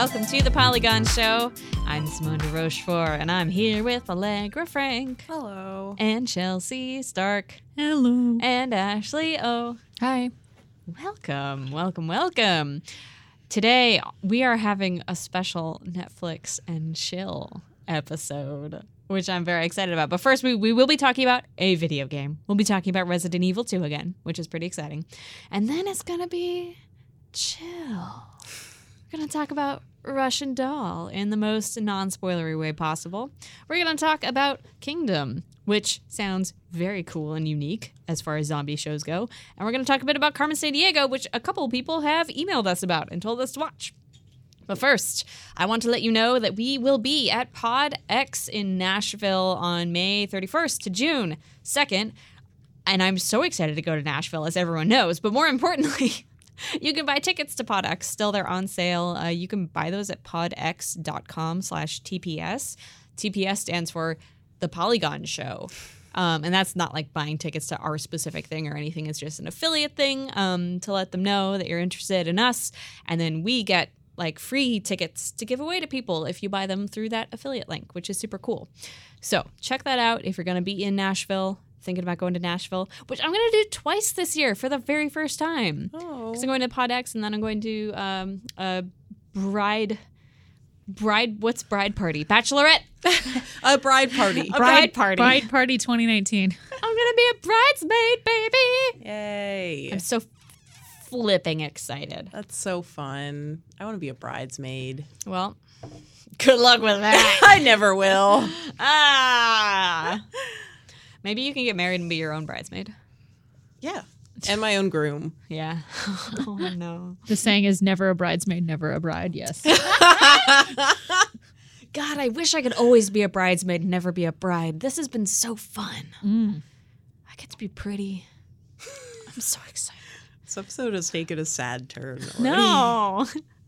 Welcome to the Polygon Show. I'm Simone de Rochefort, and I'm here with Allegra Frank Hello. and Chelsea Stark Hello. and Ashley O. Hi. Welcome, welcome, welcome. Today we are having a special Netflix and chill episode, which I'm very excited about. But first, we, we will be talking about a video game. We'll be talking about Resident Evil 2 again, which is pretty exciting. And then it's going to be chill. We're going to talk about Russian Doll in the most non spoilery way possible. We're going to talk about Kingdom, which sounds very cool and unique as far as zombie shows go. And we're going to talk a bit about Carmen Sandiego, which a couple people have emailed us about and told us to watch. But first, I want to let you know that we will be at Pod X in Nashville on May 31st to June 2nd. And I'm so excited to go to Nashville, as everyone knows. But more importantly, you can buy tickets to PodX. Still, they're on sale. Uh, you can buy those at podx.com slash TPS. TPS stands for The Polygon Show. Um, and that's not like buying tickets to our specific thing or anything. It's just an affiliate thing um, to let them know that you're interested in us. And then we get like free tickets to give away to people if you buy them through that affiliate link, which is super cool. So check that out if you're going to be in Nashville, thinking about going to Nashville, which I'm going to do twice this year for the very first time. Oh. Because I'm going to PodX and then I'm going to um, a bride. Bride, what's bride party? Bachelorette. A bride party. A bride party. Bride Party 2019. I'm gonna be a bridesmaid, baby. Yay. I'm so flipping excited. That's so fun. I want to be a bridesmaid. Well, good luck with that. I never will. ah. Maybe you can get married and be your own bridesmaid. Yeah. And my own groom. Yeah. oh no. The saying is never a bridesmaid, never a bride. Yes. God, I wish I could always be a bridesmaid and never be a bride. This has been so fun. Mm. I get to be pretty. I'm so excited. This episode has taken a sad turn. already. No.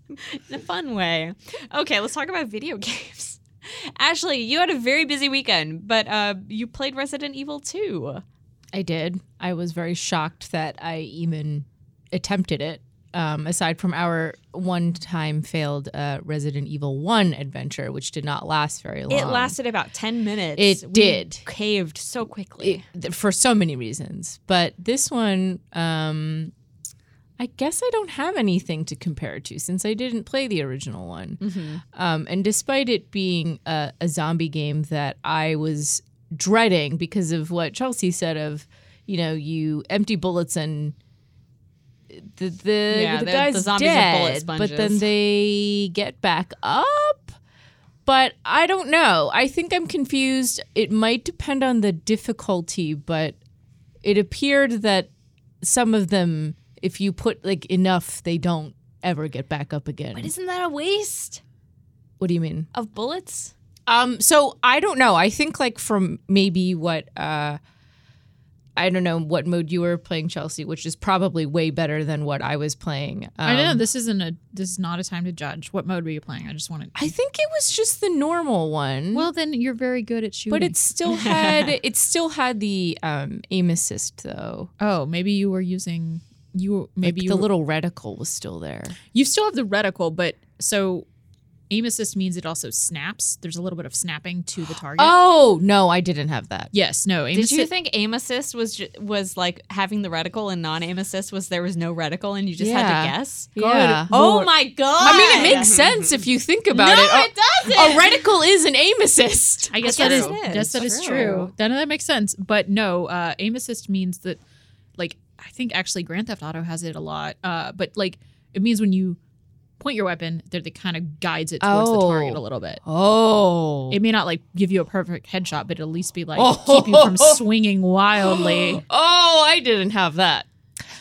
In a fun way. Okay, let's talk about video games. Ashley, you had a very busy weekend, but uh, you played Resident Evil 2. I did. I was very shocked that I even attempted it. Um, aside from our one-time failed uh, Resident Evil One adventure, which did not last very long. It lasted about 10 minutes. It We did. Caved so quickly. th- for so many reasons. But this one, um, I guess I don't have anything to compare it to since I didn't play the original one. Mm-hmm. Um, and despite it being a, a zombie game that I was dreading because of what Chelsea said of, you know, you empty bullets and the the, Yeah, the guy's the zombies are bullet dead, but then they get back up. But I don't know. I think I'm confused. It might depend on the difficulty, but it appeared that some of them, if you put like enough, they don't ever get back up again. But isn't that a waste what do you mean? of bullets? Um, so I don't know. I think like from maybe what uh I don't know what mode you were playing Chelsea, which is probably way better than what I was playing. Um, I don't know. This isn't a. This is not a time to judge. What mode were you playing? I just wanted. To I think it was just the normal one. Well, then you're very good at shooting. but it still had it still had the um aim assist though. Oh, maybe you were using. You were- maybe Like you the were- little reticle was still there. You still have the reticle, but so aim assist means it also snaps. There's a little bit of snapping to the target. Oh no, I didn't have that. yes, no. Aim Did assist, you think aim assist was ju- was like having the reticle and non aim assist was there was no reticle and you just had to guess? Yeah. Oh my god! I mean, it makes sense if you think about no, it. A- it doesn't. A reticle is an aim assist. I guess I that is, guess it is. yes, that is True. true. Then that makes sense. But no, uh, aim assist means that, like, I think actually Grand Theft Auto has it a lot. Uh, but like, it means when you point your weapon, that it kind of guides it towards the target Oh. a little bit. Oh. It may not like give you a perfect headshot, but it'll at least be like Oh. keep you from swinging wildly. Oh, I didn't have that.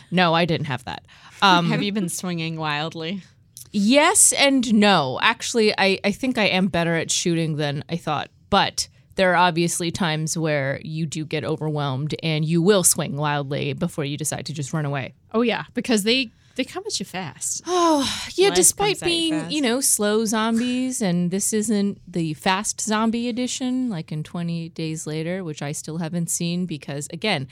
No, I didn't have that. Um, Have you been swinging wildly? yes and no. Actually, I, I think I am better at shooting than I thought. But there are obviously times where you do get overwhelmed and you will swing wildly before you decide to just run away. Oh yeah, because they they come at you fast. Oh, yeah, Life despite comes at you being, you know, slow zombies, and this isn't the fast zombie edition like in 20 Days Later, which I still haven't seen because, again,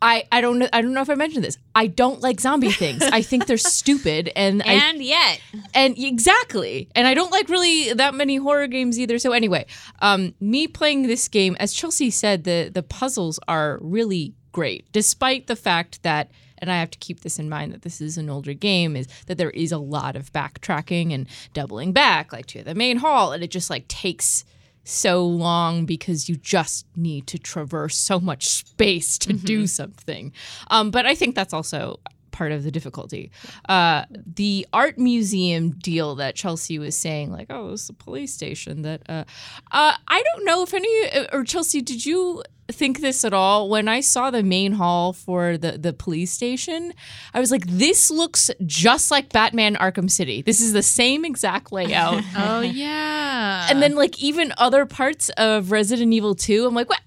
I, I don't know I don't know if I mentioned this. I don't like zombie things. I think they're stupid and I And yet, and exactly and i don't like really that many horror games either so anyway um me playing this game as chelsea said the the puzzles are really great despite the fact that and i have to keep this in mind that this is an older game is that there is a lot of backtracking and doubling back like to the main hall and it just like takes so long because you just need to traverse so much space to do something. Um, but I think that's also part of the difficulty. Uh, the art museum deal that Chelsea was saying, like, oh, it's a police station. That uh, uh, I don't know if any or Chelsea, did you think this at all? When I saw the main hall for the the police station, I was like, this looks just like Batman Arkham City. This is the same exact layout. Oh yeah. and then like even other parts of Resident Evil 2, I'm like, what?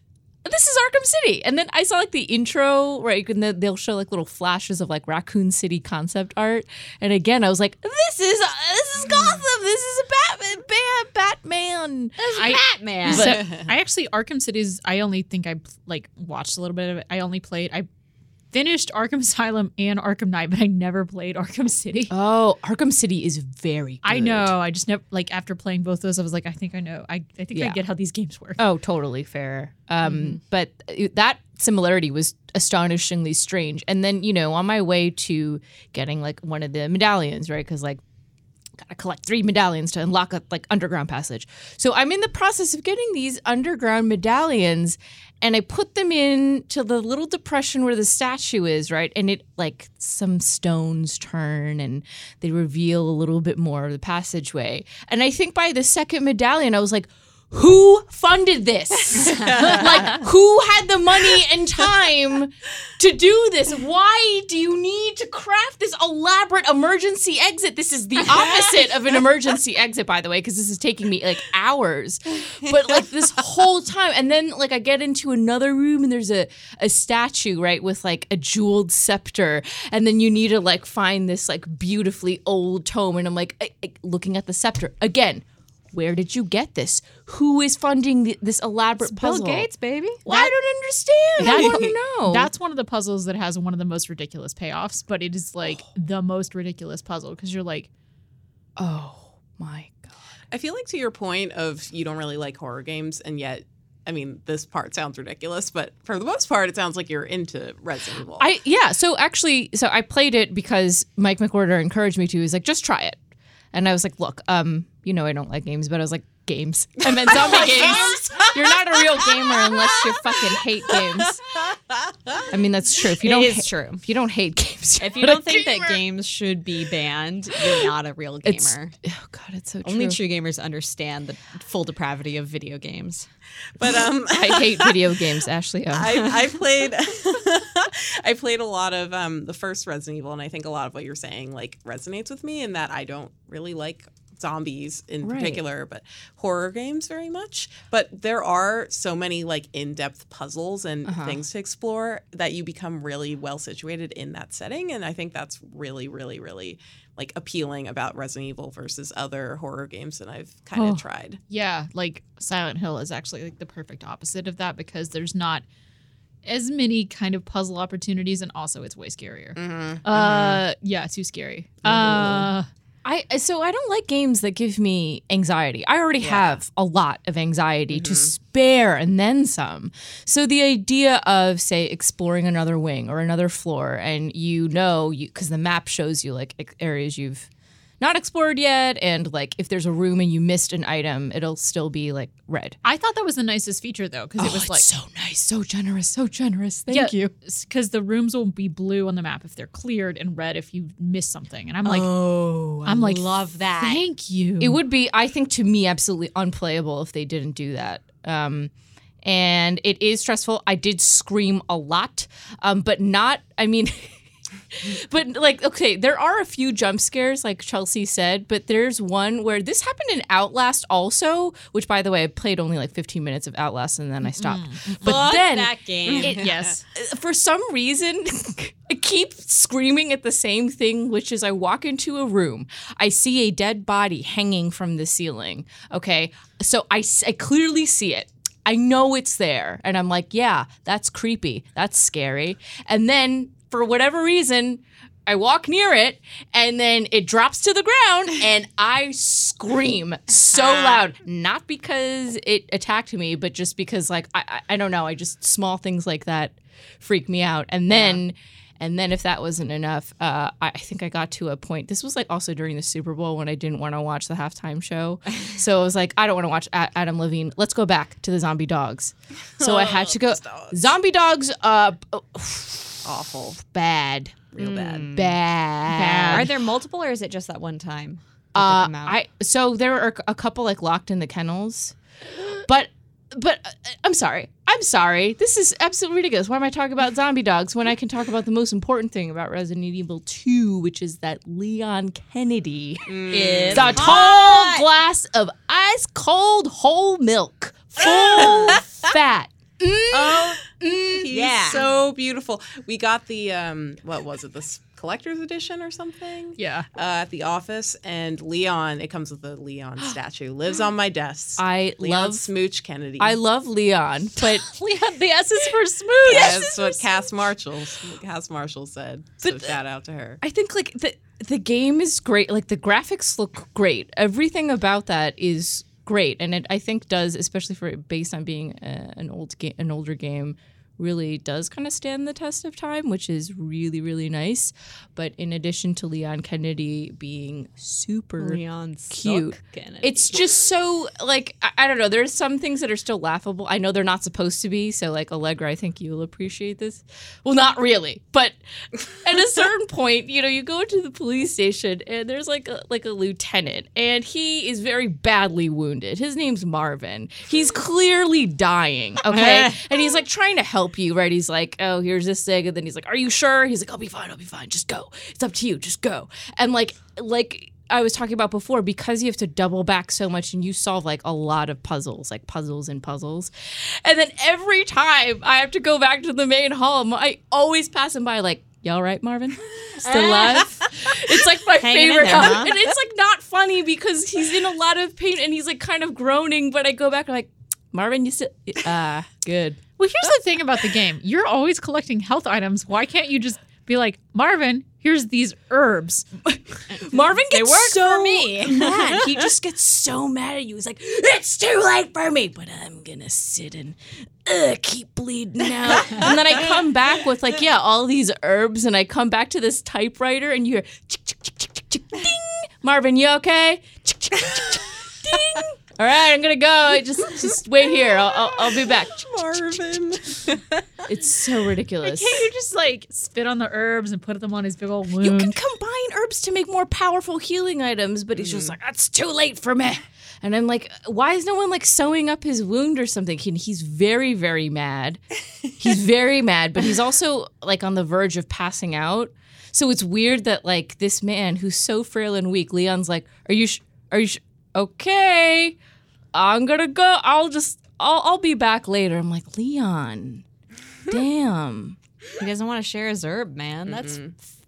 This is Arkham City. And then I saw like the intro, right? And then they'll show like little flashes of like Raccoon City concept art. And again, I was like, this is uh, this is Gotham. This is a Batman. Ba- Batman. I, Batman. so I actually Arkham City's. I only think I like watched a little bit of it. I only played. I finished Arkham Asylum and Arkham Knight, but I never played Arkham City. Oh, Arkham City is very. Good. I know. I just never like after playing both those. I was like, I think I know. I I think I get how these games work. Oh, totally fair. Um, But that similarity was astonishingly strange. And then, you know, on my way to getting like one of the medallions, right? Because like, gotta collect three medallions to unlock a like underground passage. So I'm in the process of getting these underground medallions, and I put them in to the little depression where the statue is, right? And it like some stones turn and they reveal a little bit more of the passageway. And I think by the second medallion, I was like, who funded this? like, who had the money and time to do this? Why do you need to craft this elaborate emergency exit? This is the opposite of an emergency exit, by the way, because this is taking me like hours. But like this whole time, and then like I get into another room and there's a, a statue, right, with like a jeweled scepter. And then you need to like find this like beautifully old tome. And I'm like, I- I- looking at the scepter again. Where did you get this? Who is funding th- this elaborate puzzle? Bill? Gates, baby. Well, I don't understand. I want to know. That's one of the puzzles that has one of the most ridiculous payoffs, but it is like the most ridiculous puzzle because you're like, oh my god. I feel like to your point of you don't really like horror games, and yet, I mean, this part sounds ridiculous, but for the most part, it sounds like you're into Resident Evil. I yeah. So actually, so I played it because Mike McWhorter encouraged me to. He's like, just try it, and I was like, look, um, you know, I don't like games, but I was like, games. I meant zombie games. You're not a real gamer unless you fucking hate games. I mean, that's true. If you don't, is ha- true. If you don't hate games, you're If you not don't think that games should be banned, you're not a real gamer. It's- oh god, it's so true. Only true gamers understand the full depravity of video games. but um, I hate video games, Ashley. Oh. I, I played I played a lot of um, the first Resident Evil, and I think a lot of what you're saying like resonates with me in that I don't really like zombies in Right. particular, but horror games very much. But there are so many like in-depth puzzles and Uh-huh. things to explore that you become really well situated in that setting, and I think that's really, really, really like appealing about Resident Evil versus other horror games that I've kind of Oh. tried. yeah, like Silent Hill is actually like the perfect opposite of that because there's not as many kind of puzzle opportunities and also it's way scarier. Uh, yeah, too scary. Uh, I so I don't like games that give me anxiety. I already have a lot of anxiety to mm-hmm. spare and then some. So the idea of say exploring another wing or another floor and you know you cuz the map shows you like areas you've not explored yet and like if there's a room and you missed an item, it'll still be like red. I thought that was the nicest feature though because it was like so nice, so generous, so generous. Thank you. because the rooms will be blue on the map if they're cleared and red if you miss something. And I'm like, Oh, I'm like, love that. Thank you. It would be, I think, to me, absolutely unplayable if they didn't do that. Um, and it is stressful. I did scream a lot, um, but not. I mean. But like, okay, there are a few jump scares, like Chelsea said, but there's one where this happened in Outlast also, which by the way, I played only like 15 minutes of Outlast and then I stopped. But Fuck then that game. It- yes. for some reason, I keep screaming at the same thing, which is I walk into a room, I see a dead body hanging from the ceiling. Okay, so I clearly see it. I know it's there. And I'm like, yeah, that's creepy. That's scary. And then for whatever reason, I walk near it and then it drops to the ground and I scream so loud. Not because it attacked me, but just because like I, I, I don't know, I just small things like that freak me out. And then and then if that wasn't enough, uh, I think I got to a point. This was like also during the Super Bowl when I didn't want to watch the halftime show. so I was like, I don't want to watch A- Adam Levine. Let's go back to the zombie dogs. So I had to go. Zombie dogs, uh, Awful. bad, Real bad. bad. Are there multiple, or is it just that one time? that they Uh, come out? I so there are a couple like locked in the kennels, but but uh, I'm sorry. I'm sorry. This is absolutely ridiculous. Why am I talking about zombie dogs when I can talk about the most important thing about Resident Evil 2, which is that Leon Kennedy is a tall glass of ice cold whole milk, full fat. Mm, Oh, mm, he's Yeah. so beautiful. We got the um, what was it? This collector's edition or something? Yeah. Uh, at the office, and Leon. It comes with a Leon statue. Lives on my desk. I Leon love Smooch Kennedy. I love Leon, but Leon, the S is for smooth. That's what Cass Marshall, Cass Marshall said. So But, uh, shout out to her. I think like the the game is great. Like the graphics look great. Everything about that is great, and it I think does, especially for based on being uh, an old game, an older game, really does kind of stand the test of time, which is really really nice. But in addition to Leon Kennedy being super Leon cute. It's just so like I, I don't know. There's some things that are still laughable. I know they're not supposed to be. So like Allegra, I think you'll appreciate this. Well, not really, but at a certain point, you know, you go into the police station and there's like a, like a lieutenant, and he is very badly wounded. His name's Marvin. He's clearly dying. Okay, and he's like trying to help you. Right? He's like, oh, here's this thing, and then he's like, are you sure? He's like, I'll be fine. I'll be fine. Just go. It's up to you. Just go. And like like I was talking about before, because you have to double back so much and you solve like a lot of puzzles, like puzzles and puzzles. And then every time I have to go back to the main hall, I always pass him by like, you all right, Marvin? Still alive? it's like my Hanging favorite. there, huh? And it's like not funny because he's in a lot of pain and he's like kind of groaning, but I go back and like, Marvin, you still ah, good. Well, here's the thing about the game. You're always collecting health items. Why can't you just be like, Marvin, here's these herbs? Marvin gets work so for me. mad. He just gets so mad at you. He's like, "It's too late for me," but I'm gonna sit and uh, keep bleeding out. and then I come back with like, yeah, all these herbs, and I come back to this typewriter, and you hear. Marvin, you okay? Ding. All right, I'm gonna go. Just, just wait here. I'll, I'll, I'll be back. Marvin. It's so ridiculous. Can't you just like spit on the herbs and put them on his big old wound? You can combine herbs to make more powerful healing items, but he's just mm. like, that's too late for me. And I'm like, why is no one like sewing up his wound or something? And he's very, very mad. He's very mad, but he's also like on the verge of passing out. So it's weird that like this man who's so frail and weak, Leon's like, are you, sh- are you, sh- okay? I'm gonna go. I'll just, I'll, I'll be back later. I'm like, Leon, damn. he doesn't want to share his herb, man. That's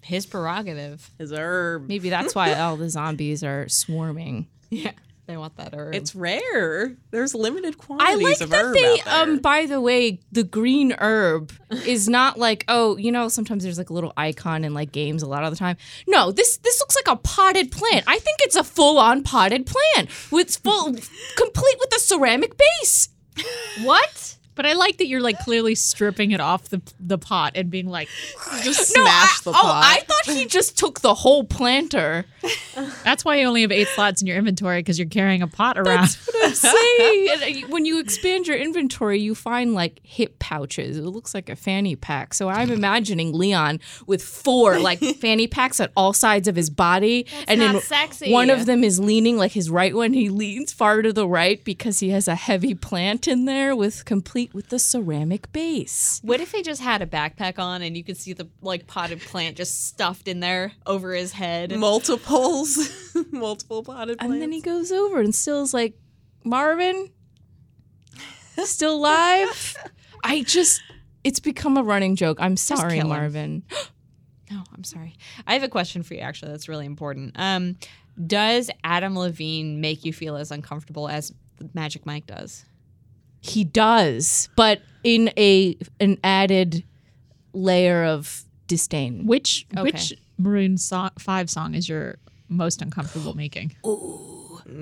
his prerogative. His herb. Maybe that's why all the zombies are swarming. Yeah, they want that herb. It's rare. There's limited I quantities like of that herb they um by the way, the green herb is not like, oh, you know, sometimes there's like a little icon in like games a lot of the time. No, this this looks like a potted plant. I think it's a full-on potted plant with full complete with a ceramic base. what? But I like that you're like clearly stripping it off the the pot and being like, just No, smash I, the oh, pot. I thought he just took the whole planter. that's why you only have eight slots in your inventory because you're carrying a pot around. That's what I'm saying. And, uh, when you expand your inventory, you find like hip pouches. It looks like a fanny pack. So I'm imagining Leon with four like fanny packs at all sides of his body, and not then sexy. one of them is leaning like his right one. He leans far to the right because he has a heavy plant in there with complete with the ceramic base. What if he just had a backpack on and you could see the like potted plant just stuffed in there over his head? multiples, multiple potted plants. And then he goes over and still's like, Marvin, still alive? I just, it's become a running joke. I'm sorry. Marvin. No, I'm sorry. I have a question for you. Actually, that's really important. Um, does Adam Levine make you feel as uncomfortable as Magic Mike does? He does, but in a an added layer of disdain. Which Okay. which Maroon so- Five song is your most uncomfortable making?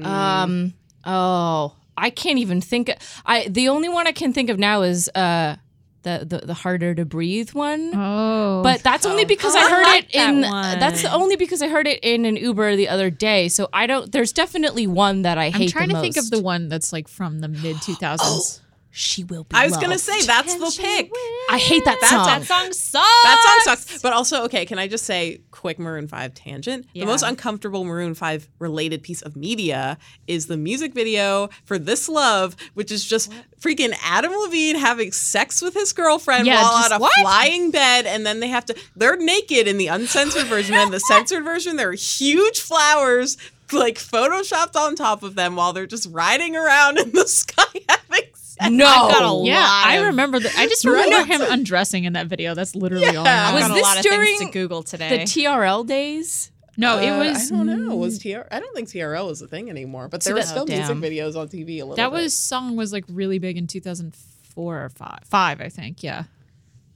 Um. Oh, I can't even think. I the only one I can think of now is uh the the, the harder to breathe one. Oh, But that's only Oh. because Oh, I I heard like it that uh, in. one. That's only because I heard it in an Uber the other day. So I don't. There's definitely one that I hate. I'm trying to think of the one that's like from the mid 2000s. She will be. I was gonna say that's the pick. I hate that That's- song. That song sucks. That song sucks. But also, okay, can I just say, quick Maroon 5 tangent? Yeah. The most uncomfortable Maroon 5 related piece of media is the music video for This Love, which is just freaking Adam Levine having sex with his girlfriend Yeah, while just on a what? flying bed. And then they have to, they're naked in the uncensored version. And the censored version, there are huge flowers like photoshopped on top of them while they're just riding around in the sky having. No. I've got a Yeah, lot I of- remember that. I just Right? remember him undressing in that video. That's literally all I Yeah. I've know. Was got a this lot of things to during Google today? the. TRL days. no, it Uh, was. I don't know. Was TRL? I don't think TRL is a thing anymore. But there So were still oh, damn. music videos on TV a little. that bit. was song was like really big in 2004 or five. Five, I think. Yeah.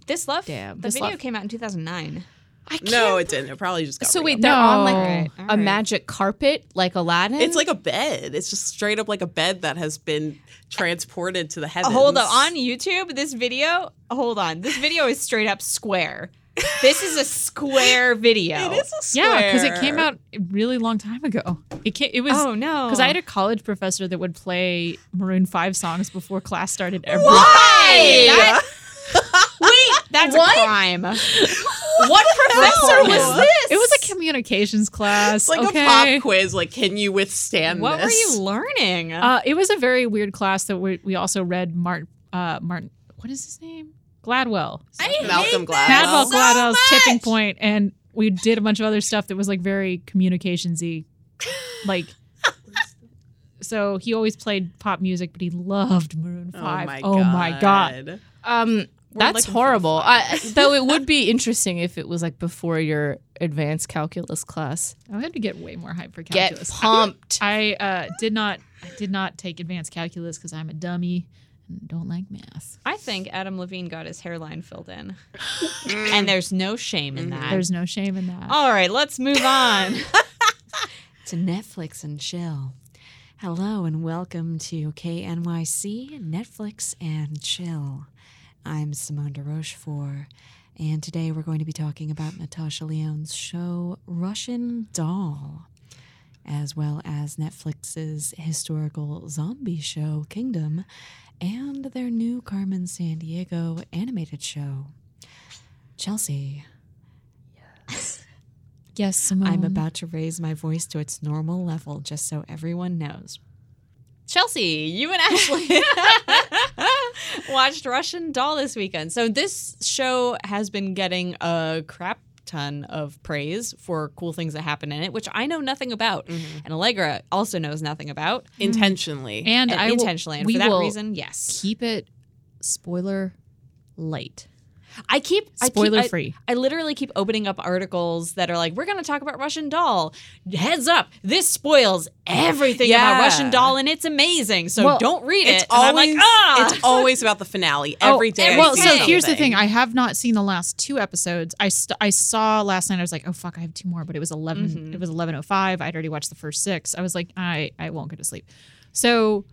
this love. Damn. The This video Love. came out in 2009. I can't. No, it didn't. It probably just got. So wait, they're on like No. Alright, a alright. magic carpet, like Aladdin. It's like a bed. It's just straight up like a bed that has been transported to the uh, heavens. Hold on. On YouTube, this video, hold on. This video is straight up square. This is a square video. It is a square. Yeah, because it came out a really long time ago. It came, it was Oh, no. because I had a college professor that would play Maroon Five songs before class started every. Why? That- Wait, that's What? a crime. what professor was this? It was a communications class. It's like okay. a pop quiz. Like, can you withstand this? What were you learning? Uh, it was a very weird class that we, we also read. Martin, uh, Martin, what is his name? Gladwell. i Malcolm Gladwell. Gladwell, So Gladwell's tipping point, and we did a bunch of other stuff that was like very communicationsy, like. So he always played pop music, but he loved Maroon Oh Five. my, oh my god! Um, that's looking for the horrible. I, though it would be interesting if it was like before your advanced calculus class. I had to get way more hype for Get calculus. pumped. I uh, did not. I did not take advanced calculus because I'm a dummy and don't like math. I think Adam Levine got his hairline filled in. and there's no shame in that. There's no shame in that. All right, let's move on to Netflix and chill. Hello and welcome to KNYC Netflix and Chill. I'm Simone de Rochefort, and today we're going to be talking about Natasha Lyonne's show Russian Doll, as well as Netflix's historical zombie show Kingdom, and their new Carmen Sandiego animated show. Chelsea, yes, Simone. I'm about to raise my voice to its normal level just so everyone knows. Chelsea, you and Ashley watched Russian Doll this weekend. So this show has been getting a crap ton of praise for cool things that happen in it, which I know nothing about, mm-hmm. and Allegra also knows nothing about, mm-hmm. intentionally. and, and I will- intentionally. and for that reason, yes, keep it spoiler light, I keep I keep- spoiler I- free. I literally keep opening up articles that are like, we're going to talk about Russian Doll. Heads up, this spoils everything about Yeah. Russian Doll, and it's amazing. So Well, don't read it's it. And I'm always like, ah! it's always about the finale every day. I Oh, well, see so everything. here's the thing: I have not seen the last two episodes. I st- I saw last night. I was like, oh fuck, I have two more, but it was 11 Mm-hmm. It was eleven oh five. I'd already watched the first six. I was like, I I won't go to sleep. So,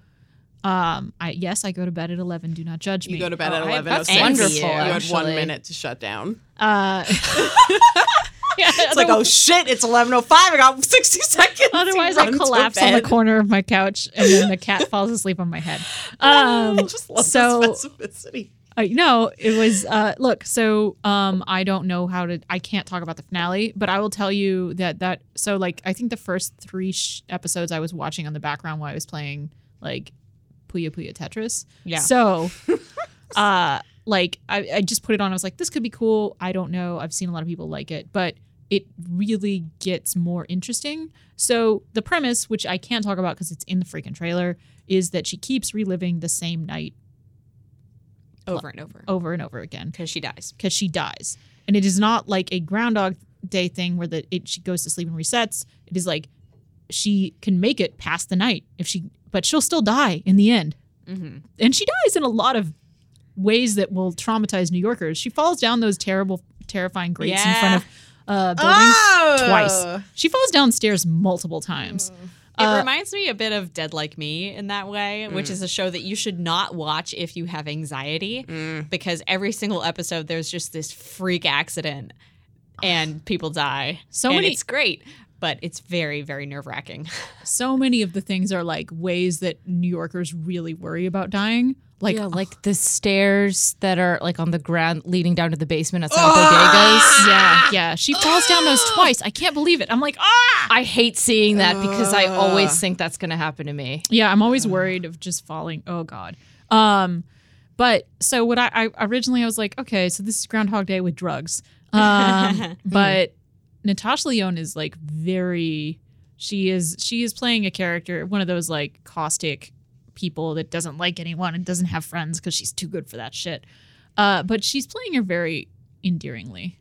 um, I yes, I go to bed at eleven. Do not judge me. You go to bed Oh, at eleven. that's wonderful, You had one minute to shut down. Uh, yeah, It's like, oh shit, it's eleven oh five. I got sixty seconds. Otherwise, I collapse on the corner of my couch, and then the cat falls asleep on my head. Um, I just love so the specificity. Uh, no, it was uh look, so um I don't know how to I can't talk about the finale, but I will tell you that that so like I think the first 3 sh- episodes I was watching on the background while I was playing like Puyo Puyo Tetris. Yeah. So uh like I, I just put it on I was like this could be cool. I don't know. I've seen a lot of people like it, but it really gets more interesting. So the premise, which I can't talk about because it's in the freaking trailer, is that she keeps reliving the same night over and over over and over again because she dies. because she dies. And it is not like a Groundhog Day thing where the it she goes to sleep and resets. It is like she can make it past the night if she, but she'll still die in the end. and she dies in a lot of ways that will traumatize New Yorkers. She falls down those terrible, terrifying grates in front of uh, buildings Oh. twice. She falls downstairs multiple times. It Uh, reminds me a bit of Dead Like Me in that way, which is a show that you should not watch if you have anxiety because every single episode there's just this freak accident and people die. So and many- it's great, but it's very, very nerve wracking. so many of the things are like ways that New Yorkers really worry about dying. Like, yeah, like the stairs that are like on the ground leading down to the basement at some bodegas. yeah, yeah. She falls down those twice. I can't believe it. I'm like, ah. I hate seeing that because I always think that's going to happen to me. Yeah, I'm always worried of just falling. Oh God. Um, but so what I, I originally I was like, okay, so this is Groundhog Day with drugs. Um, but Natasha Lyonne is like very. She is she is playing a character, one of those like caustic people that doesn't like anyone and doesn't have friends because she's too good for that shit. Uh, but she's playing her very endearingly,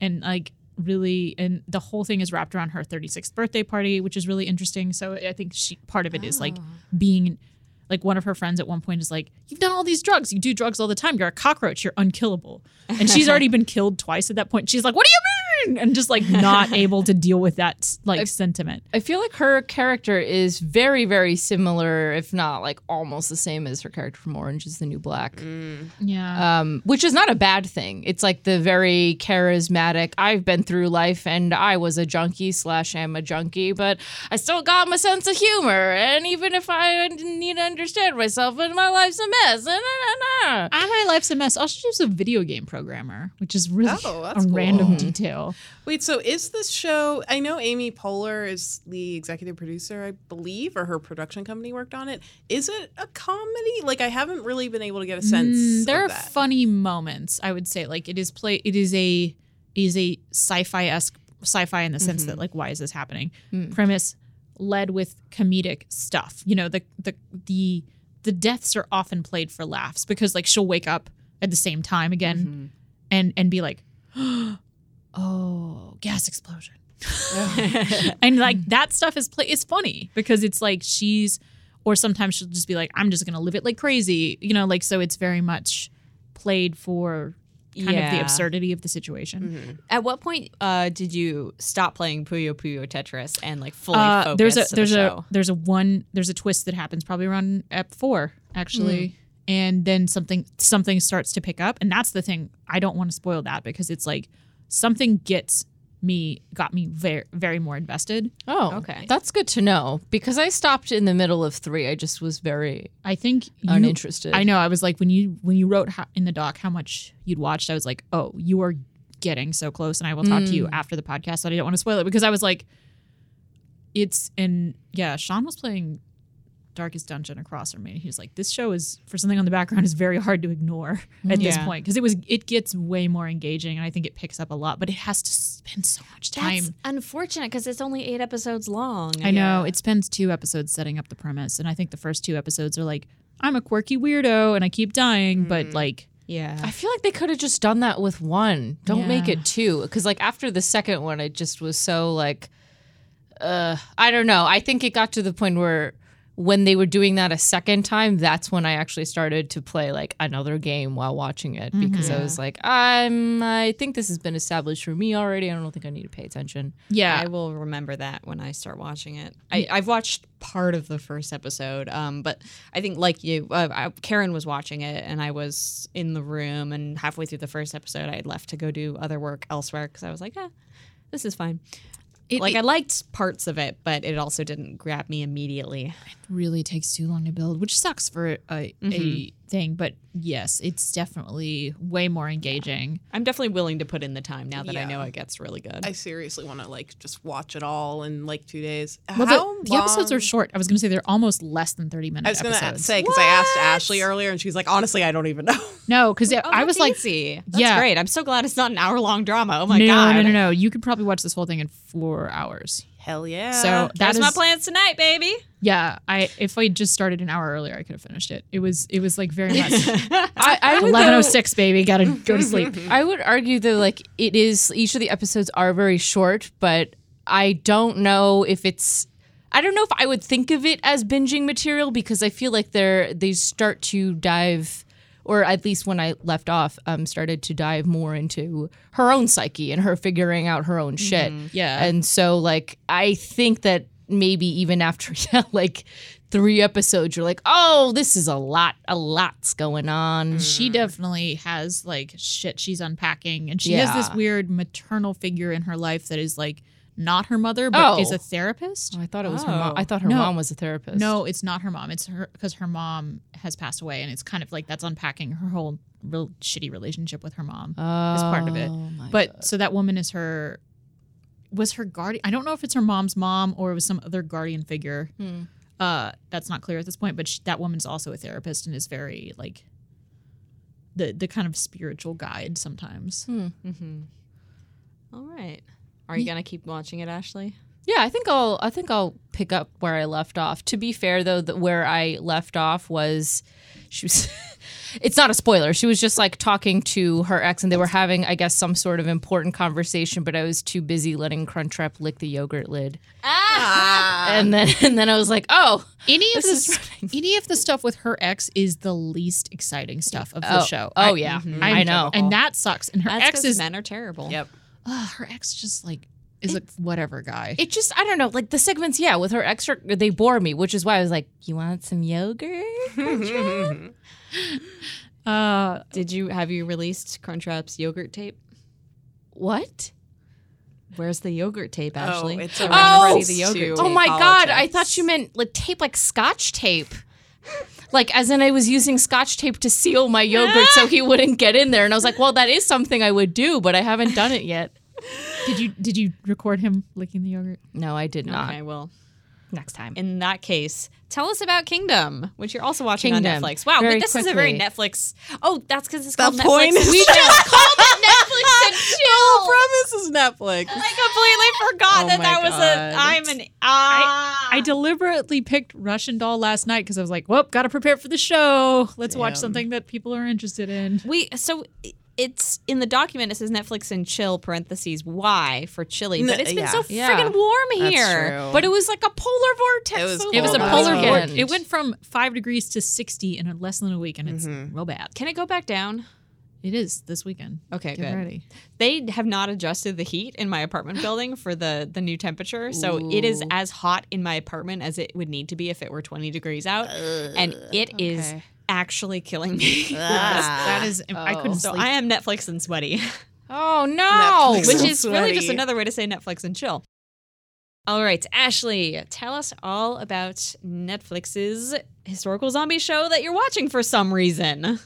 and like really, and the whole thing is wrapped around her 36th birthday party, which is really interesting. So I think she part of it is like being like one of her friends at one point is like, "You've done all these drugs. You do drugs all the time. You're a cockroach. You're unkillable." And she's already been killed twice at that point. She's like, "What do you mean?" And just like not able to deal with that like sentiment. I feel like her character is very, very similar, if not like almost the same as her character from Orange is the New Black. Yeah. Um, which is not a bad thing. It's like the very charismatic. I've been through life, and I was a junkie slash am a junkie, but I still got my sense of humor. And even if I didn't need to understand myself, and my life's a mess. Na. Ah, my life's a mess. Also, she's a video game programmer, which is really Oh, a cool. random detail. Wait, so is this show? I know Amy Poehler is the executive producer, I believe, or her production company worked on it. Is it a comedy? Like, I haven't really been able to get a mm, sense. Mm, there of are that. funny moments. I would say, like it is play. It is a is a sci-fi esque sci-fi in the sense that mm-hmm. like why is this happening? Mm. Premise led with comedic stuff. You know the the the the deaths are often played for laughs because like she'll wake up at the same time again mm-hmm. and and be like, oh, gas explosion. and like that stuff is play is funny because it's like she's or sometimes she'll just be like i'm just gonna live it like crazy you know like so it's very much played for kind of the absurdity of the situation. At what point uh, did you stop playing Puyo Puyo Tetris and like fully uh, focus there's a there's the a there's a one there's a twist that happens probably around ep four actually. And then something something starts to pick up. And that's the thing i don't want to spoil that because it's like something gets me got me very very more invested Oh, Okay. That's good to know because I stopped in the middle of three. I just was very i think you, uninterested. I know. I was like, when you when you wrote how, in the doc how much you'd watched, I was like, oh, you are getting so close, and I will talk to you mm. after the podcast. But I don't want to spoil it because I was like, it's and yeah, Sean was playing Darkest Dungeon across from me. He was like, this show is for something on the background is very hard to ignore at this point because it was it gets way more engaging, and I think it picks up a lot, but it has to spend so much time. That's unfortunate because it's only eight episodes long. I know it spends two episodes setting up the premise, and I think the first two episodes are like, I'm a quirky weirdo and I keep dying, but like. Yeah. I feel like they could have just done that with one. Don't make it two. Because like after the second one, it just was so like, uh, I don't know. I think it got to the point where when they were doing that a second time, that's when I actually started to play like another game while watching it because I was like, I'm. I think this has been established for me already. I don't think I need to pay attention. Yeah, I will remember that when I start watching it. I, I've watched part of the first episode, um, but I think like you, uh, I, Karen was watching it, and I was in the room, and halfway through the first episode, I had left to go do other work elsewhere because I was like, eh, this is fine. It- like it- I liked parts of it, but it also didn't grab me immediately. It really takes too long to build, which sucks for a, a mm-hmm. Thing. But yes, it's definitely way more engaging. I'm definitely willing to put in the time now that I know it gets really good. I seriously want to like just watch it all in like two days. Well, How the, the episodes are short. I was going to say they're almost less than thirty minutes. I was gonna say because I asked Ashley earlier, and she's like, honestly, I don't even know. no, because Oh, I was that's like, easy. That's Yeah. great. I'm so glad it's not an hour long drama. Oh my no, god. no, no, no. You could probably watch this whole thing in four hours. Hell yeah! So That's my plans tonight, baby. yeah. I if I just started an hour earlier, I could have finished it. It was it was like very much I, I eleven oh six, baby. Got to go to sleep. I would argue that like it is each of the episodes are very short, but I don't know if it's I don't know if I would think of it as binging material because I feel like they're they start to dive or at least when I left off, um, started to dive more into her own psyche and her figuring out her own shit. Yeah. And so like I think that maybe even after yeah, like three episodes, you're like, oh, this is a lot, a lot's going on. she definitely has like shit she's unpacking and she has this weird maternal figure in her life that is like not her mother but Oh. is a therapist Oh, I thought it was her mom. Oh. I thought her No. mom was a therapist. no it's not her mom it's her because her mom has passed away and it's kind of like that's unpacking her whole real shitty relationship with her mom oh, is part of it. but God. so that woman is her was her guardian i don't know if it's her mom's mom or it was some other guardian figure Hmm. uh that's not clear at this point but she, that woman's also a therapist and is very like the the kind of spiritual guide sometimes Mm-hmm. All right. Are you gonna keep watching it, Ashley? Yeah, I think I'll I think I'll pick up where I left off. To be fair though, that where I left off was she was it's not a spoiler. She was just like talking to her ex and they were having I guess some sort of important conversation, but I was too busy letting Crunchwrap lick the yogurt lid. Ah. And then and then I was like, "Oh, any of This the any of the stuff with her ex is the least exciting stuff of the oh, show Oh I- yeah. I'm- I know. and that sucks and her That's ex 'cause is men are terrible. Yep. Ugh, her ex just like is a whatever guy It just I don't know, like the segments, yeah, with her extra they bore me, which is why I was like, "You want some yogurt?" uh Did you have you released Crunchwrap's yogurt tape? what? Where's the yogurt tape, Ashley? it's I a Oh! the yogurt to- Oh tape. my god, I thought you meant like tape like scotch tape. Like as in I was using scotch tape to seal my yogurt so he wouldn't get in there and I was like, "Well, that is something I would do, but I haven't done it yet." did you did you record him licking the yogurt No, I did not. Okay, well, Next time. in that case, tell us about Kingdom, which you're also watching Kingdom. on Netflix. Wow, Very but this is a very. Netflix. Oh, that's because it's The called point Netflix. is- We just called it Netflix and chill. premise is Netflix. I completely forgot Oh that my that was a. God. I'm an. Ah. I deliberately picked Russian Doll last night because I was like, "Well, got to prepare for the show. Let's watch something that people are interested in." We so it's in the document. It says Netflix and chill parentheses Y for chilly, but it's been yeah. so Yeah. friggin' warm That's here. true. But it was like a polar vortex. It was so It was a polar last vortex. It went from five degrees to sixty in less than a week, and it's Mhm. real bad. Can it go back down? It is this weekend. Okay, Get good. ready. They have not adjusted the heat in my apartment building for the the new temperature, so it is as hot in my apartment as it would need to be if it were 20 degrees out, and it is okay. Actually killing me. That is. I couldn't so sleep. I am Netflix and sweaty, Oh no. Netflix. which So is really just another way to say Netflix and chill. All right, Ashley, tell us all about Netflix's historical zombie show that you're watching for some reason.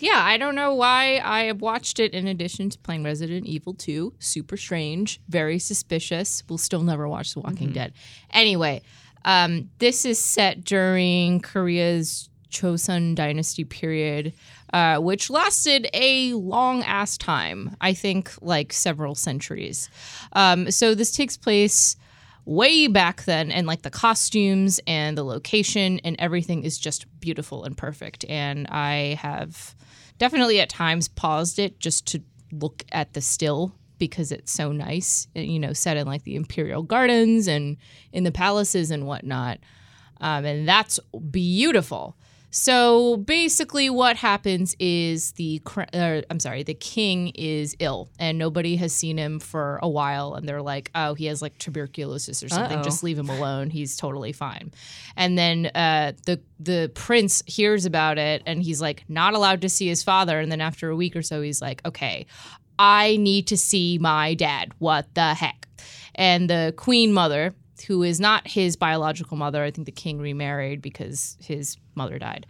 Yeah, I don't know why I have watched it in addition to playing Resident Evil 2. Super strange, very suspicious. We'll still never watch The Walking Dead. Anyway, um, this is set during Korea's Chosun Dynasty period, uh, which lasted a long ass time. I think like several centuries. Um, so this takes place way back then and like the costumes and the location and everything is just beautiful and perfect and i have definitely at times paused it just to look at the still because it's so nice uh, you know set in like the imperial gardens and in the palaces and whatnot um, and that's beautiful so basically what happens is the uh, i'm sorry the king is ill and nobody has seen him for a while and they're like oh he has like tuberculosis or something. Uh-oh. just leave him alone. He's totally fine. And then uh, the the prince hears about it and he's like not allowed to see his father. And then after a week or so he's like okay i need to see my dad. What the heck? And the queen mother who is not his biological mother. I think the king remarried because his mother died.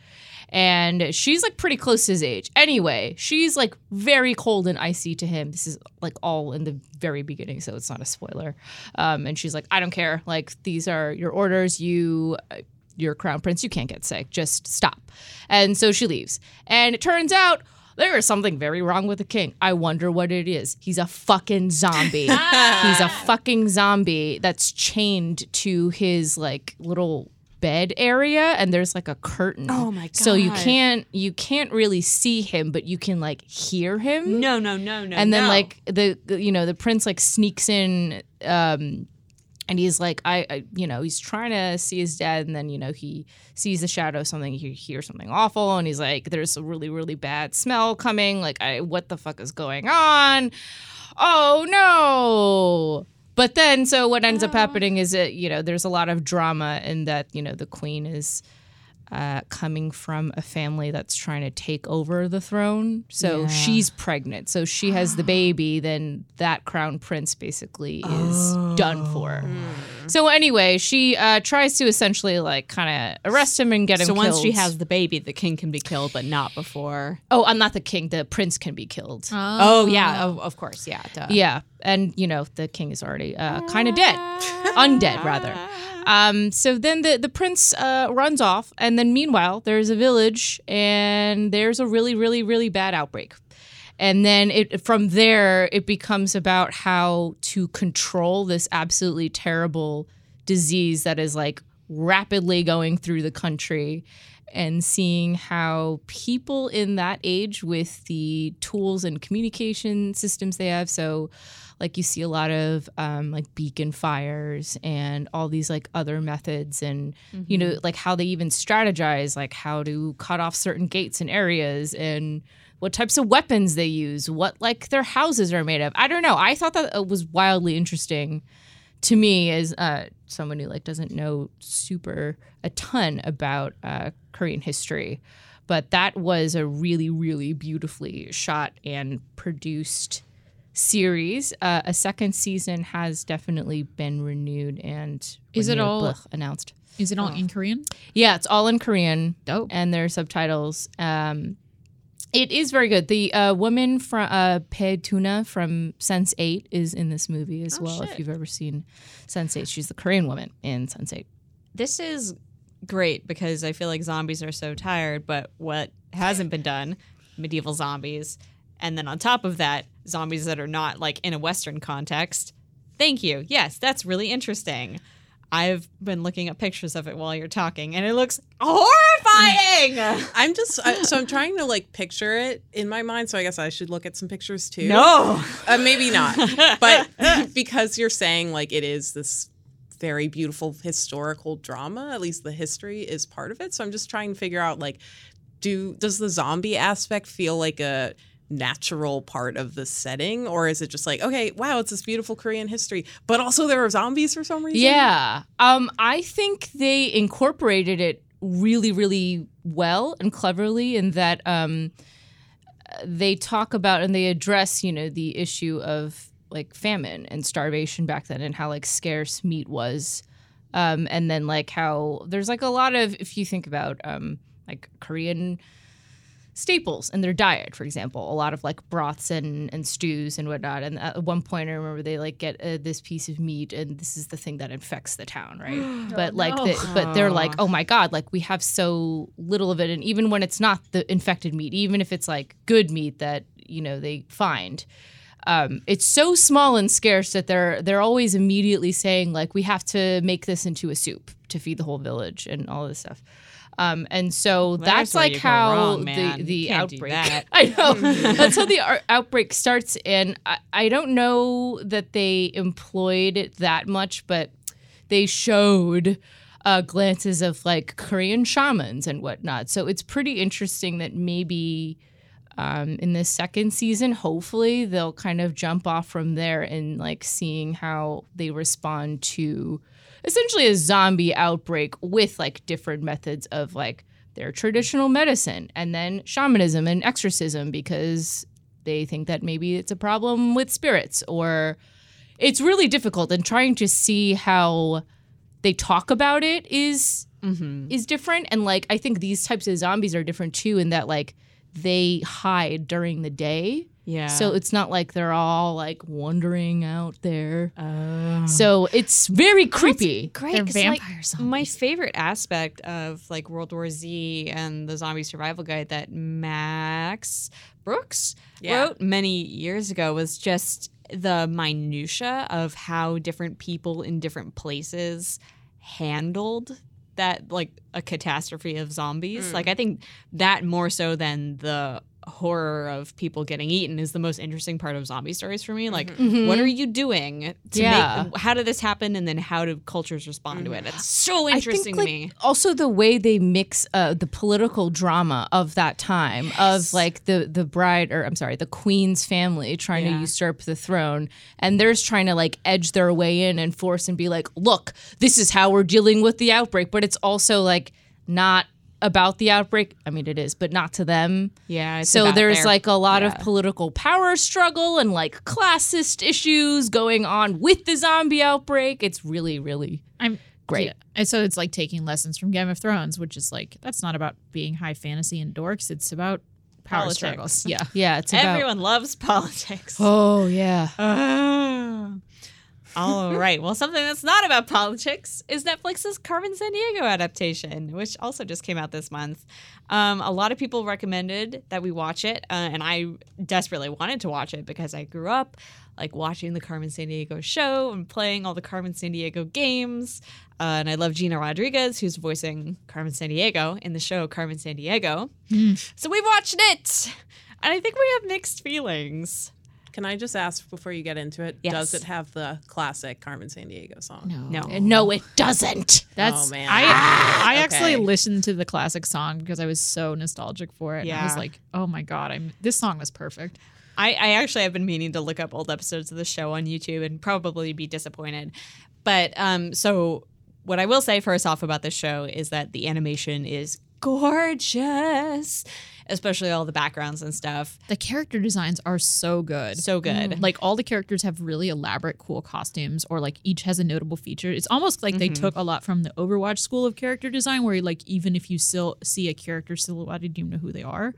And she's like pretty close to his age. Anyway she's like very cold and icy to him. This is like all in the very beginning so it's not a spoiler. Um, and she's like i don't care. Like these are your orders. You you're crown prince. You can't get sick. Just stop. And so she leaves. And it turns out there is something very wrong with the king. I wonder what it is. He's a fucking zombie. He's a fucking zombie that's chained to his like little bed area and there's like a curtain. Oh my god. So you can't you can't really see him but you can like hear him No, no, no, no. and then no. like the, the you know the prince like sneaks in um and he's like I, I you know he's trying to see his dad and then you know he sees the shadow of something he hears something awful and he's like there's a really really bad smell coming. Like I what the fuck is going on? Oh no! But then so what ends up ah. happening is that you know there's a lot of drama in that you know the queen is uh, coming from a family that's trying to take over the throne. So Yeah. she's pregnant. So she has the baby. Then that crown prince basically is done for. So anyway, she uh, tries to essentially like kind of arrest him and get him. So once she has the baby, the king can be killed, but not before. oh, I'm not the king. The prince can be killed. Oh, yeah, of, of course, yeah. duh. Yeah, and you know the king is already uh, kind of dead, undead rather. Um, so then the the prince uh, runs off, and then meanwhile there's a village, and there's a really really really bad outbreak, and then it from there it becomes about how to control this absolutely terrible disease that is like rapidly going through the country and seeing how people in that age with the tools and communication systems they have so like you see a lot of um, like beacon fires and all these like other methods and you know like how they even strategize like how to cut off certain gates and areas and what types of weapons they use what like their houses are made of i don't know i thought that uh, was wildly interesting to me as uh, someone who like doesn't know super a ton about uh, Korean history, but that was a really really beautifully shot and produced series. Uh, a second season has definitely been renewed and Is it all- blech, announced? Is it all in Korean? Yeah, it's all in Korean Dope. and there are subtitles. Um, it is very good. The uh, woman from uh, Doona from Sense8 is in this movie as well. If you've ever seen Sense8, she's the Korean woman in Sense8. This is great because I feel like zombies are so tired, but what hasn't been done, medieval zombies, and then on top of that, zombies that are not like in a Western context. Thank you. Yes, that's really interesting. I've been looking at pictures of it while you're talking, and it looks horrifying. I'm just I, so I'm trying to like picture it in my mind. So I guess I should look at some pictures too. no. uh, maybe not. But because you're saying like it is this very beautiful historical drama, at least the history is part of it. So I'm just trying to figure out like, do does the zombie aspect feel like a natural part of the setting or is it just like okay wow it's this beautiful korean history but also there are zombies for some reason Yeah, um, I think they incorporated it really, really well and cleverly in that um, they talk about and they address, you know, the issue of like famine and starvation back then and how like scarce meat was. Um, and then like how there's like a lot of if you think about um, like Korean staples in their diet, for example, a lot of like broths and, and stews and whatnot. And at one point, I remember they like get uh, this piece of meat, and this is the thing that infects the town, right? but like, the, but they're like, oh my god, like we have so little of it, and even when it's not the infected meat, even if it's like good meat that you know they find. Um, it's so small and scarce that they're they're always immediately saying like we have to make this into a soup to feed the whole village and all this stuff. Um, and so that's There's where like how wrong, the the You can't do outbreak. I know that's how the ar- outbreak starts, and I, I don't know that they employed it that much, but they showed uh, glances of like Korean shamans and whatnot. So it's pretty interesting that maybe um, in this second season, hopefully they'll kind of jump off from there and like seeing how they respond to essentially a zombie outbreak with like different methods of like their traditional medicine and then shamanism and exorcism because they think that maybe it's a problem with spirits or it's really difficult and trying to see how they talk about it is mm-hmm. is different. And like i think these types of zombies are different too in that like they hide during the day Yeah. so it's not like they're all like wandering out there Oh. so it's very creepy great. They're 'cause, like, vampire my favorite aspect of like World War Z and the zombie survival guide that Max Brooks Yeah. wrote many years ago was just the minutia of how different people in different places handled that like a catastrophe of zombies. Mm. Like I think that more so than the horror of people getting eaten is the most interesting part of zombie stories for me. Like, Mm-hmm. what are you doing to Yeah. make? How did this happen? And then how do cultures respond to it? It's so I interesting think, to like, me. Also, the way they mix uh, the political drama of that time of like the the bride or I'm sorry, the queen's family trying to usurp the throne, and theirs trying to like edge their way in and force and be like, look, this is how we're dealing with the outbreak, but it's also like not about the outbreak. I mean, it is, but not to them. Yeah. So there's their- like a lot yeah. of political power struggle and like classist issues going on with the zombie outbreak. It's really, really I'm Great. yeah. And so it's like taking lessons from Game of Thrones, which is like that's not about being high fantasy and dorks. It's about power Politics. struggles. Yeah. yeah. It's about Everyone loves politics. Oh yeah. Ah. All right. Well, something that's not about politics is Netflix's Carmen Sandiego adaptation, which also just came out this month. Um, a lot of people recommended that we watch it, uh, and I desperately wanted to watch it because I grew up like watching the Carmen Sandiego show and playing all the Carmen Sandiego games. Uh, and I love Gina Rodriguez, who's voicing Carmen Sandiego in the show Carmen Sandiego. So we've watched it, and I think we have mixed feelings. Can I just ask before you get into it? Yes. Does it have the classic Carmen Sandiego song? No. Uh, No, it doesn't. That's Oh, man. I I Okay. actually listened to the classic song because I was so nostalgic for it. And I was like, oh my god, I'm this song was perfect. I, I actually have been meaning to look up old episodes of the show on YouTube and probably be disappointed. But um, so what I will say first off about this show is that the animation is gorgeous, especially all the backgrounds and stuff. The character designs are so good. So good. like all the characters have really elaborate, cool costumes, or like each has a notable feature. It's almost like they took a lot from the Overwatch school of character design, where like even if you still see a character silhouetted, you know who they are.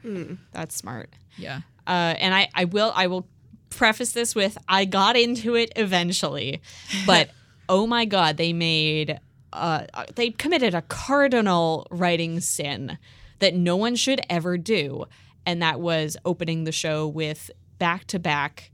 That's smart. Yeah. Uh, and I, I will I will preface this with I got into it eventually, but oh my god, they made uh, they committed a cardinal writing sin that no one should ever do, and that was opening the show with back to back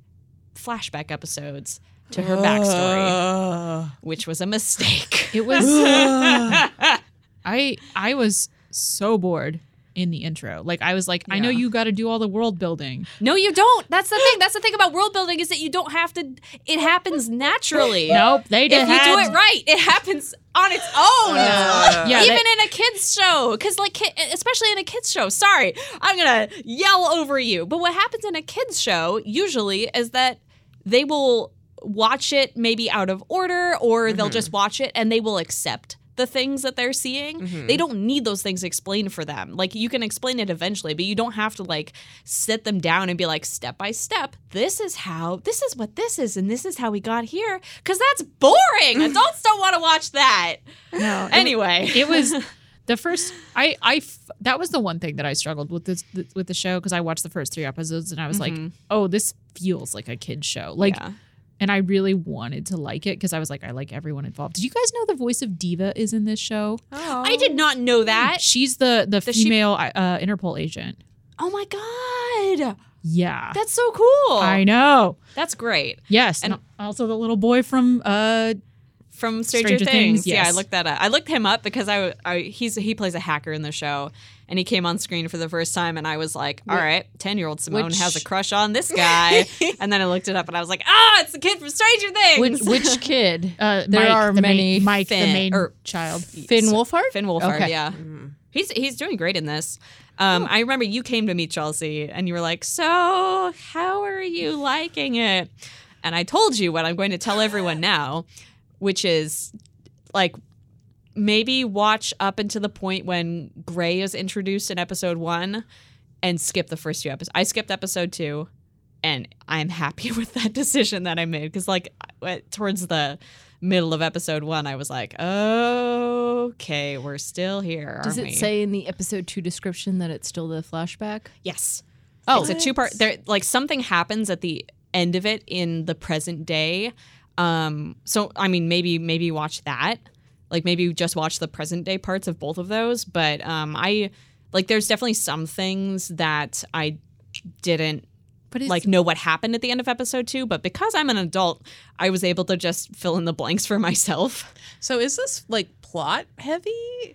flashback episodes to her backstory, ah. which was a mistake. It was. I I was so bored in the intro. Like I was like, I know you got to do all the world building. No, you don't. That's the thing. That's the thing about world building is that you don't have to. It happens naturally. Nope, they did. if you do it right, it happens on its own. Yeah, even they- in a kids show, because like, especially in a kids show. Sorry, I'm gonna yell over you. But what happens in a kids show usually is that they will watch it maybe out of order, or they'll mm-hmm. just watch it and they will accept the things that they're seeing. They mm-hmm. don't need those things explained for them. Like you can explain it eventually, but you don't have to like sit them down and be like step by step. This is how. This is what this is, and this is how we got here. Because that's boring. Adults don't want to watch that. No. Anyway, it was the first I I f- that was the one thing that I struggled with this with the show because I watched the first three episodes and I was like, mm-hmm. oh, this feels like a kid show. Like, Yeah. And I really wanted to like it because I was like, I like everyone involved. Did you guys know the voice of D.Va is in this show? Oh. I did not know that. She's the the Does she- female uh, Interpol agent. Oh my god, Yeah, that's so cool. I know. That's great. Yes, And- and also the little boy from uh From Stranger, Stranger Things. Things, Yeah, I looked that up. I looked him up because I, I he's he plays a hacker in the show, and he came on screen for the first time, and I was like, all right, ten year old Simone which- has a crush on this guy, and then I looked it up, and I was like, ah, it's the kid from Stranger Things. which kid? uh There Mike, are the many main, Mike Finn- the main or- child. Finn Wolfhard. Finn Wolfhard, Okay. yeah. He's he's doing great in this. Um, I remember you came to meet Chelsea and you were like, "So, how are you liking it?" And I told you what I'm going to tell everyone now, which is like maybe watch up until the point when Gray is introduced in episode 1 and skip the first two episodes. I skipped episode 2 and I'm happy with that decision that I made cuz like towards the middle of episode 1 I was like, "Okay, we're still here." Does it we?" say in the episode two description that it's still the flashback? Yes. Oh. it's a two part. There, like something happens at the end of it in the present day. Um, so I mean, maybe maybe watch that. Like maybe just watch the present day parts of both of those. But um, I like there's definitely some things that I didn't like know what happened at the end of episode two. But because I'm an adult, I was able to just fill in the blanks for myself. So is this like plot heavy.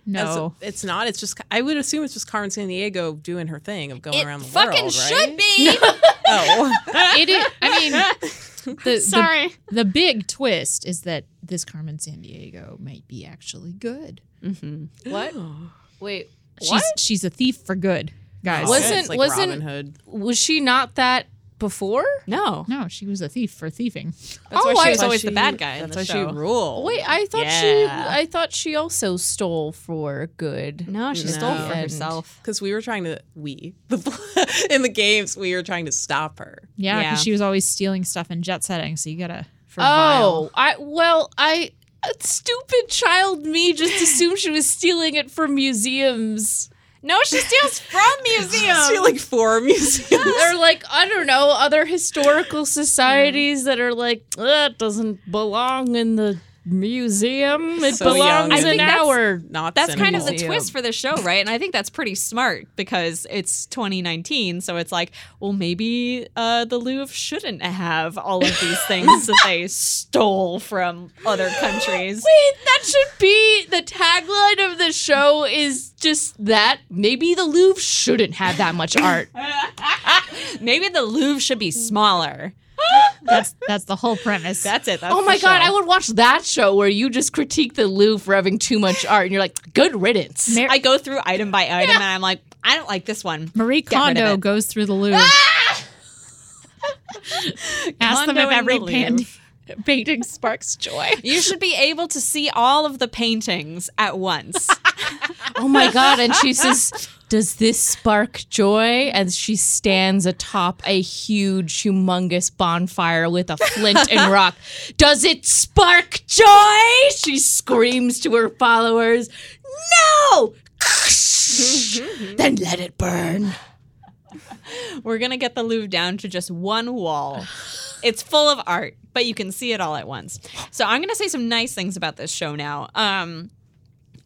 No. As- it's not. It's just. I would assume it's just Carmen Sandiego doing her thing of going It around the fucking world. Fucking should right? be. Oh, it is, I mean, the, the Sorry. the big twist is that this Carmen Sandiego might be actually good. Mm-hmm. What? Wait, She's what? she's a thief for good, guys. Oh, Wasn't- like wasn't- Robin Hood. Was she not that before? No. no, she was a thief for thieving. That's Oh, why she was always why the bad guy That's why show. she ruled. Wait, I thought she I thought she also stole for good. No, she No. stole for herself. because we were trying to we the in the games we were trying to stop her. Yeah, because Yeah. she was always stealing stuff and jet setting. So you gotta. For Oh, Vile. I well, I a stupid child me just assumed she was stealing it from museums. No, she steals from museums. She like four museums. They're like I don't know other historical societies that are like that doesn't belong in the museum. It So young belongs I in think that's- our. Not That's kind of the twist for the show, right? And I think that's pretty smart because it's 2019, so it's like, well, maybe uh, the Louvre shouldn't have all of these things that they stole from other countries. Wait, that should be the tagline of the show. Is just that maybe the Louvre shouldn't have that much art. Maybe the Louvre should be smaller. That's that's the whole premise. That's it. That's oh my god, show. I would watch that show where you just critique the Louvre for having too much art, and you're like, good riddance. Mar- I go through item by item, and I'm like, I don't like this one. Marie Get Kondo goes through the Louvre. Ah! Ask them if every the pan- Louvre. Painting sparks joy. You should be able to see all of the paintings at once. Oh my god, and she says, "Does this spark joy?" And she stands atop a huge, humongous bonfire with a flint and rock. Does it spark joy? She screams to her followers. No. then let it burn. We're gonna get the Louvre down to just one wall. It's full of art, but you can see it all at once. So I'm gonna say some nice things about this show now. Um,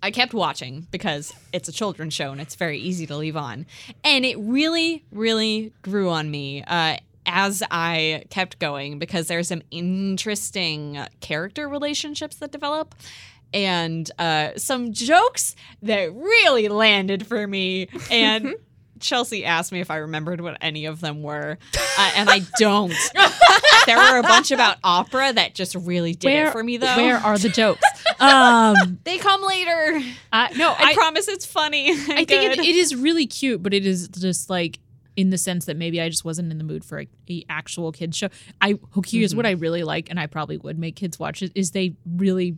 I kept watching because it's a children's show and it's very easy to leave on, and it really, really grew on me. Uh, as I kept going, because there's some interesting character relationships that develop, and uh, some jokes that really landed for me. And Chelsea asked me if I remembered what any of them were, uh, and I don't. there were a bunch about opera that just really did it for me, though. Where are the jokes? um, they come later. I, no, I, I, promise it's funny. I think it, it is really cute, but it is just like in the sense that maybe I just wasn't in the mood for a, a actual kids show. I here's what I really like, and I probably would make kids watch it. Is they really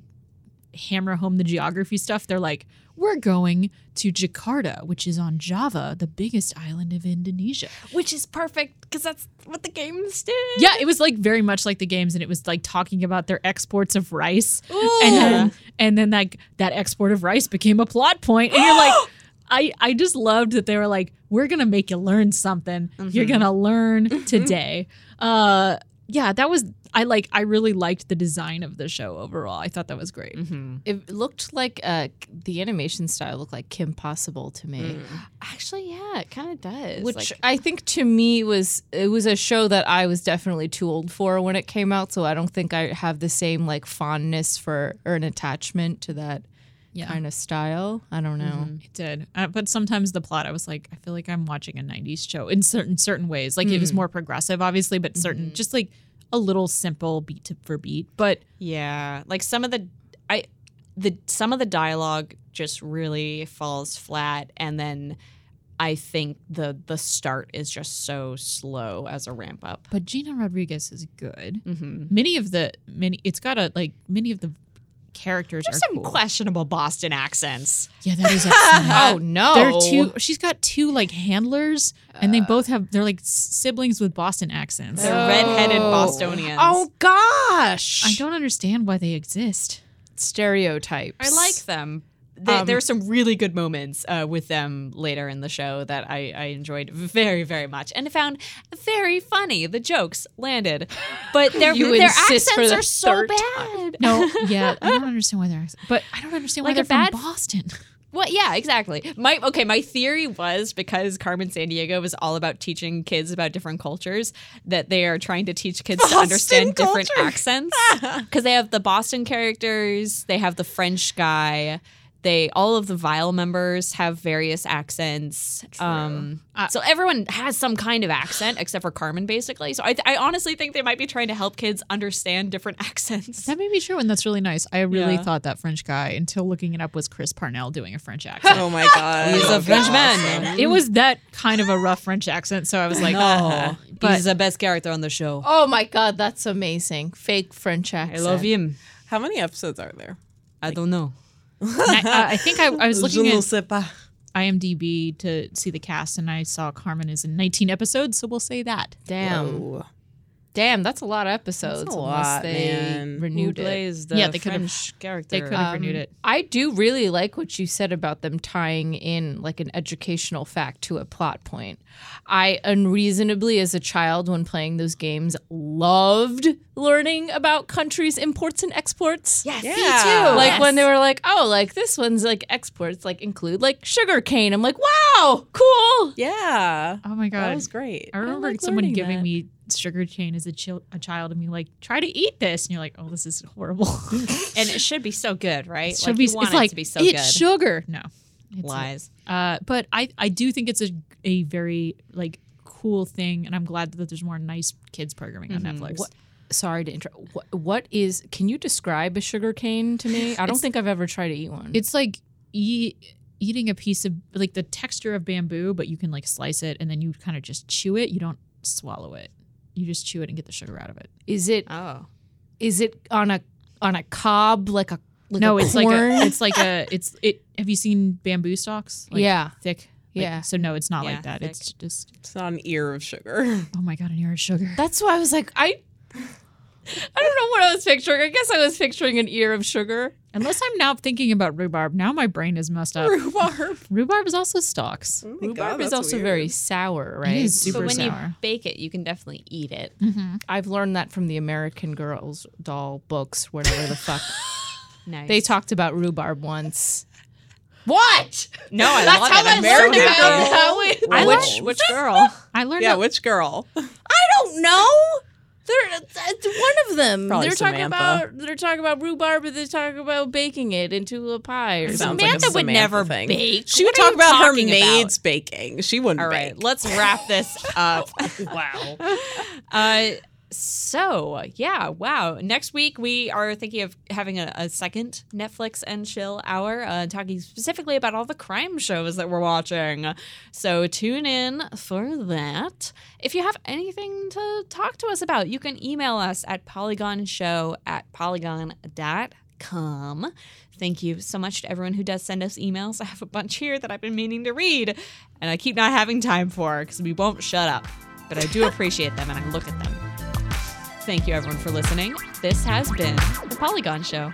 hammer home the geography stuff. They're like, we're going to Jakarta, which is on Java, the biggest island of Indonesia. which is perfect because that's what the games did. Yeah, it was like very much like the games, and it was like talking about their exports of rice, Ooh. and then and then like that export of rice became a plot point. and you're like, I I just loved that they were like, we're gonna make you learn something. You're gonna learn today. Uh, yeah, that was I like. I really liked the design of the show overall. I thought that was great. It looked like uh, the animation style looked like Kim Possible to me. Actually, yeah, it kind of does. which Like, I think to me was it was a show that I was definitely too old for when it came out, so I don't think I have the same like fondness for or an attachment to that Yeah. kind of style. I don't know. It did, uh, but sometimes the plot, I was like, I feel like I'm watching a '90s show in certain certain ways. Like it was more progressive, obviously, but certain just like a little simple beat to, for beat. But yeah, like some of the I the some of the dialogue just really falls flat, and then I think the the start is just so slow as a ramp up. but Gina Rodriguez is good. Mm-hmm. Many of the many, it's got a like many of the characters There's are some cool. questionable Boston accents. Yeah, that is. Excellent. Oh no! They're two. She's got two like handlers, and Uh. they both have. They're like siblings with Boston accents. They're redheaded Bostonians. Oh gosh! I don't understand why they exist. stereotypes. I like them. There, Um, there are some really good moments uh, with them later in the show that I, I enjoyed very, very much and found very funny. The jokes landed, but their, You their accents are so bad. No, yeah, I don't understand why they're. But I don't understand why Like they're bad- from Boston. Well, yeah, exactly. My okay, my theory was because Carmen Sandiego was all about teaching kids about different cultures that they are trying to teach kids to Boston understand different accents because they have the Boston characters, they have the French guy, they all of the Vile members have various accents. Um, so everyone has some kind of accent except for Carmen, basically. So I, I honestly think they might be trying to help kids understand different accents. That may be true, and that's really nice. I really Yeah. thought that French guy until looking it up was Chris Parnell doing a French accent. Oh my god. He's a french Frenchman. it was that kind of a rough French accent, so I was like, Oh, But- he's the best character on the show. Oh my god, that's amazing. Fake French accent. I love him. How many episodes are there? I don't know. And I, uh, I think I, I was looking Je at pas. IMDb to see the cast, and I saw Carmen is in 19 episodes, so we'll say that. Damn. Whoa. Damn, that's a lot of episodes That's a unless lot, they man. Who renewed it. the Yeah, they could've- character? They could have Um, renewed it. I do really like what you said about them tying in like an educational fact to a plot point. I unreasonably, as a child, when playing those games, loved learning about countries' imports and exports. Yes, Yeah. Me too. Like when they were like, oh, like this one's like exports, like include like sugar cane. I'm like, wow, cool. Yeah. Oh my god, That was great. I remember like someone giving that. me sugar cane as a, chil- a child and being like, try to eat this. And you're like, oh, this is horrible. and it should be so good, right? It should like, be, you want it's it like, to be so it's good. sugar. No. It's Lies. Uh, but I, I do think it's a, a very like cool thing. And I'm glad that there's more nice kids programming on Netflix. What, sorry to interrupt. What, what is? Can you describe a sugar cane to me? I don't It's- think I've ever tried to eat one. It's like eat, eating a piece of like the texture of bamboo, but you can like slice it and then you kind of just chew it. You don't swallow it. You just chew it and get the sugar out of it. is it? Oh. Is it on a on a cob like a like no, a it's like a, it's like a, it's it. Have you seen bamboo stalks? Like, Yeah. thick. Like, Yeah. So no, it's not Yeah, like that. thick. It's just It's not an ear of sugar. oh my god, an ear of sugar. That's why I was like, I I don't know what I was picturing. I guess I was picturing an ear of sugar. Unless I'm now thinking about rhubarb. Now my brain is messed up. Rhubarb. Rhubarb is also stalks. Oh Rhubarb God, is also weird. very sour, right? It is super but when you bake it, you can definitely eat it. Mm-hmm. I've learned that from the American Girls doll books, whatever the fuck. Nice. They talked about rhubarb once. What? No, I That's love how it. I I'm learned about happy. it. How it- I Which like- which girl? I learned Yeah, that- which girl? I don't know. They're it's one of them. Probably they're talking about they're talking about rhubarb, but they're talking about baking it into a pie or Sounds something. like a Samantha would never thing. bake. She What would talk about her talking maids baking. She wouldn't All bake. right, let's wrap this up. wow. Uh, so yeah, wow. Next week we are thinking of having a, a second Netflix and chill hour, uh, talking specifically about all the crime shows that we're watching. So tune in for that. If you have anything to talk to us about, you can email us at polygonshow at polygon.com. Thank you so much to everyone who does send us emails. I have a bunch here that I've been meaning to read, and I keep not having time for because we won't shut up. But I do appreciate them and I look at them. Thank you, everyone, for listening. This has been The Polygon Show.